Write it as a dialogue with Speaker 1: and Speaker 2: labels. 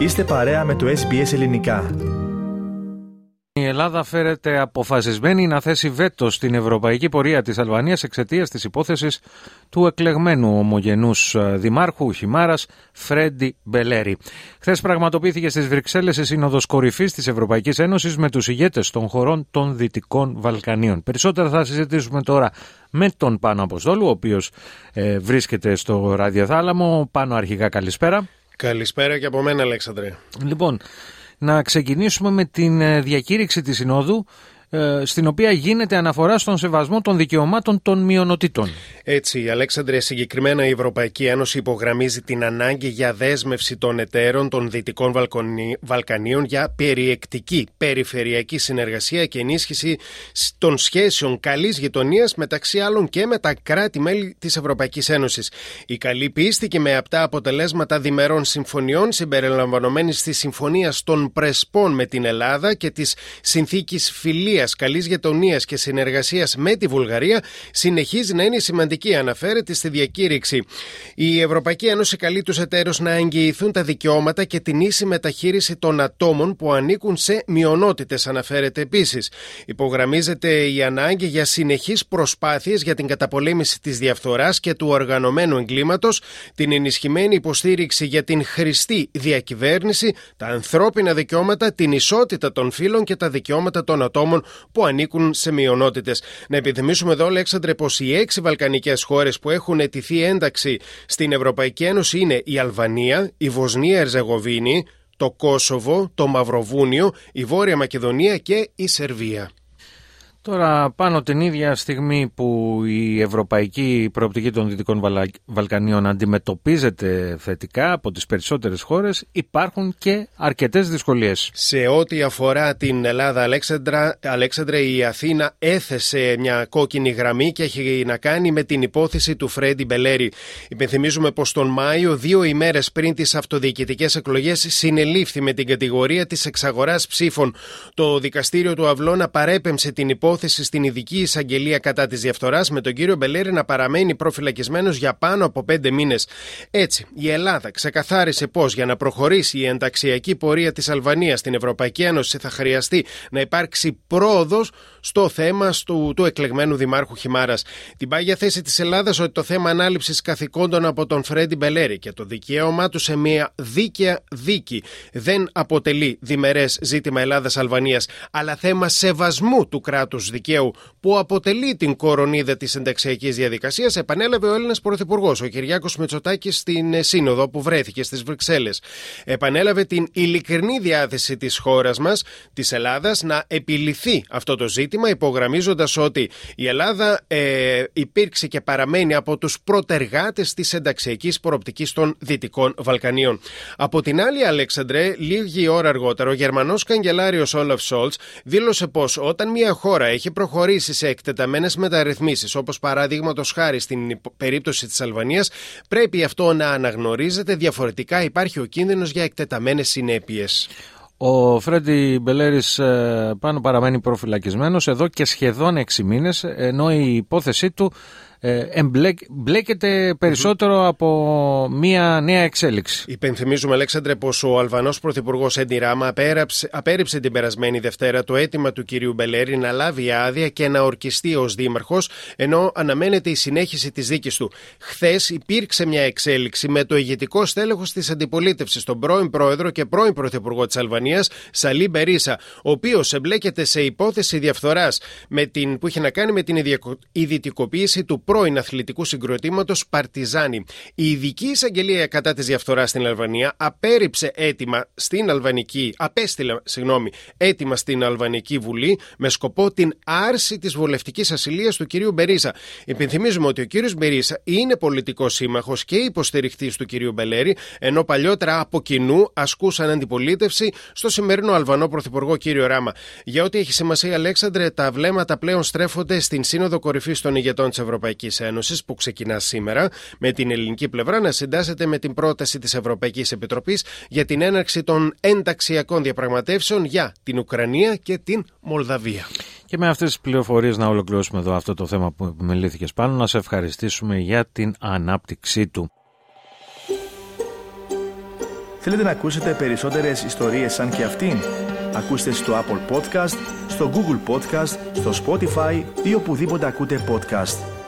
Speaker 1: Είστε παρέα με το SBS Ελληνικά.
Speaker 2: Η Ελλάδα φέρεται αποφασισμένη να θέσει βέτο στην ευρωπαϊκή πορεία της Αλβανίας εξαιτίας της υπόθεσης του εκλεγμένου ομογενούς ε, δημάρχου Χιμάρας Φρέντι Μπελέρη. Χθες πραγματοποιήθηκε στις Βρυξέλλες η Σύνοδος Κορυφής της Ευρωπαϊκής Ένωσης με τους ηγέτες των χωρών των Δυτικών Βαλκανίων. Περισσότερα θα συζητήσουμε τώρα με τον Πάνο Αποστόλου, ο οποίος ε, βρίσκεται στο ραδιοθάλαμο. Πάνο αρχικά καλησπέρα.
Speaker 3: Καλησπέρα και από μένα, Αλέξανδρε.
Speaker 2: Λοιπόν, να ξεκινήσουμε με την ε, διακήρυξη της Συνόδου ε, στην οποία γίνεται αναφορά στον σεβασμό των δικαιωμάτων των μειονοτήτων.
Speaker 3: Έτσι, Αλέξανδρε, συγκεκριμένα η Ευρωπαϊκή Ένωση υπογραμμίζει την ανάγκη για δέσμευση των εταίρων των Δυτικών Βαλκανίων για περιεκτική περιφερειακή συνεργασία και ενίσχυση των σχέσεων καλής γειτονίας μεταξύ άλλων και με τα κράτη-μέλη της Ευρωπαϊκής Ένωσης. Η καλή πίστηκε με απτά αποτελέσματα διμερών συμφωνιών συμπεριλαμβανομένης της Συμφωνίας των Πρεσπών με την Ελλάδα και της Συνθήκης Φιλίας καλής γειτονίας και συνεργασίας με τη Βουλγαρία συνεχίζει να είναι σημαντική, αναφέρεται στη διακήρυξη. Η Ευρωπαϊκή Ένωση καλεί τους εταίρους να εγγυηθούν τα δικαιώματα και την ίση μεταχείριση των ατόμων που ανήκουν σε μειονότητες, αναφέρεται επίσης. Υπογραμμίζεται η ανάγκη για συνεχείς προσπάθειες για την καταπολέμηση της διαφθοράς και του οργανωμένου εγκλήματος, την ενισχυμένη υποστήριξη για την χρηστή διακυβέρνηση, τα ανθρώπινα δικαιώματα, την ισότητα των φύλων και τα δικαιώματα των ατόμων που ανήκουν σε μειονότητες. Να επιθυμήσουμε εδώ, Αλέξανδρε, πως οι έξι βαλκανικές χώρες που έχουν αιτηθεί ένταξη στην Ευρωπαϊκή Ένωση είναι η Αλβανία, η Βοσνία Ερζεγοβίνη, το Κόσοβο, το Μαυροβούνιο, η Βόρεια Μακεδονία και η Σερβία.
Speaker 2: Τώρα πάνω την ίδια στιγμή που η ευρωπαϊκή προοπτική των Δυτικών Βαλκανίων αντιμετωπίζεται θετικά από τις περισσότερες χώρες υπάρχουν και αρκετές δυσκολίες.
Speaker 3: Σε ό,τι αφορά την Ελλάδα Αλέξανδρα, Αλέξανδρα η Αθήνα έθεσε μια κόκκινη γραμμή και έχει να κάνει με την υπόθεση του Φρέντι Μπελέρη. Υπενθυμίζουμε πως τον Μάιο, δύο ημέρες πριν τις αυτοδιοικητικές εκλογές συνελήφθη με την κατηγορία της εξαγοράς ψήφων. Το δικαστήριο του Αυλώνα παρέπεμψε την υπόθεση υπόθεση στην ειδική εισαγγελία κατά της διαφθοράς, με τον κύριο Μπελέρη να παραμένει προφυλακισμένος για πάνω από πέντε μήνες. Έτσι, η Ελλάδα ξεκαθάρισε πω για να προχωρήσει η ενταξιακή πορεία της Αλβανίας στην Ευρωπαϊκή Ένωση θα χρειαστεί να υπάρξει πρόοδος στο θέμα του, του εκλεγμένου Δημάρχου Χιμάρας. Την πάγια θέση της Ελλάδας ότι το θέμα ανάληψης καθηκόντων από τον Φρέντι Μπελέρη και το δικαίωμά του σε μια δίκαια δίκη δεν αποτελεί διμερές ζήτημα Ελλάδα-Αλβανία, αλλά θέμα σεβασμού του κράτους δικαίου που αποτελεί την κορονίδα της ενταξιακή διαδικασίας, επανέλαβε ο Έλληνας Πρωθυπουργός, ο Κυριάκος Μητσοτάκης, στην ε, Σύνοδο που βρέθηκε στις Βρυξέλλες. Επανέλαβε την ειλικρινή διάθεση της χώρας μας, της Ελλάδας, να επιληθεί αυτό το ζήτημα, υπογραμμίζοντας ότι η Ελλάδα ε, υπήρξε και παραμένει από τους προτεργάτε της ενταξιακή προοπτικής των Δυτικών Βαλκανίων. Από την άλλη, Αλέξανδρε, λίγη ώρα αργότερα, ο Γερμανός καγκελάριος Όλαφ Σόλτς δήλωσε πως όταν μια χώρα έχει προχωρήσει σε εκτεταμένες μεταρρυθμίσεις, όπως παραδείγματο χάρη στην περίπτωση της Αλβανίας, πρέπει αυτό να αναγνωρίζεται. Διαφορετικά υπάρχει ο κίνδυνος για εκτεταμένες συνέπειες.
Speaker 2: Ο Φρέντι Μπελέρης ε, πάνω παραμένει προφυλακισμένος εδώ και σχεδόν 6 μήνες ενώ η υπόθεσή του ε, εμπλέκεται από μια νέα εξέλιξη.
Speaker 3: Υπενθυμίζουμε, Αλέξανδρε, πως ο Αλβανός Πρωθυπουργός Έντι Ράμα απέρριψε την περασμένη Δευτέρα το αίτημα του κυρίου Μπελέρη να λάβει άδεια και να ορκιστεί ως δήμαρχος, ενώ αναμένεται η συνέχιση της δίκης του. Χθες υπήρξε μια εξέλιξη με το ηγετικό στέλεχος της αντιπολίτευσης, τον πρώην πρόεδρο και πρώην πρωθυπουργό της Αλβανίας, Σαλή Μπερίσα, ο οποίος εμπλέκεται σε υπόθεση διαφθοράς που είχε να κάνει με την ιδιωτικοποίηση του πρώην αθλητικού συγκροτήματος Παρτιζάνη. Η ειδική εισαγγελία κατά της διαφθοράς στην Αλβανία απέρριψε έτοιμα στην Αλβανική, απέστειλε συγγνώμη, έτοιμα στην Αλβανική Βουλή με σκοπό την άρση της βουλευτικής ασυλίας του κυρίου Μπερίσα. Υπενθυμίζουμε ότι ο κύριος Μπερίσα είναι πολιτικός σύμμαχος και υποστηριχτής του κυρίου Μπελέρη, ενώ παλιότερα από κοινού ασκούσαν αντιπολίτευση στο σημερινό Αλβανό Πρωθυπουργό κύριο Ράμα. Για ό,τι έχει σημασία, Αλέξανδρε, τα βλέμματα πλέον στρέφονται στην Σύνοδο Κορυφής των ηγετών της Ευρωπαϊκής Ευρωπαϊκής Ένωσης που ξεκινά σήμερα, με την ελληνική πλευρά να συντάσσεται με την πρόταση της Ευρωπαϊκής Επιτροπής για την έναρξη των ενταξιακών διαπραγματεύσεων για την Ουκρανία και την Μολδαβία.
Speaker 2: Και με αυτές τις πληροφορίες να ολοκληρώσουμε εδώ αυτό το θέμα που επιμελήθηκες πάνω, να σε ευχαριστήσουμε για την ανάπτυξή του.
Speaker 1: Θέλετε να ακούσετε περισσότερες ιστορίες σαν και αυτήν; Ακούστε στο Apple Podcast, στο Google Podcast, στο Spotify ή οπουδήποτε ακούτε podcast.